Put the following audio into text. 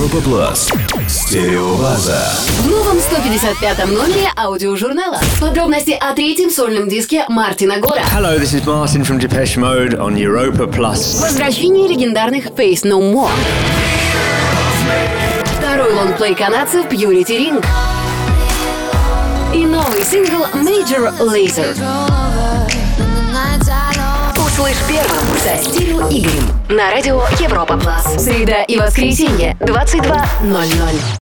Европа Плас. Стереобаза. В новом 155-м номере аудиожурнала. Подробности о третьем сольном диске Мартина Гора. Hello, this is Martin from Depeche Mode on Europa Plus. Возвращение легендарных Face No More. Второй лонгплей канадцев Purity Ring. И новый сингл Major Lazer. Услышь первым со Стилю Игорем на радио Европа Плас. Среда и воскресенье, 22.00.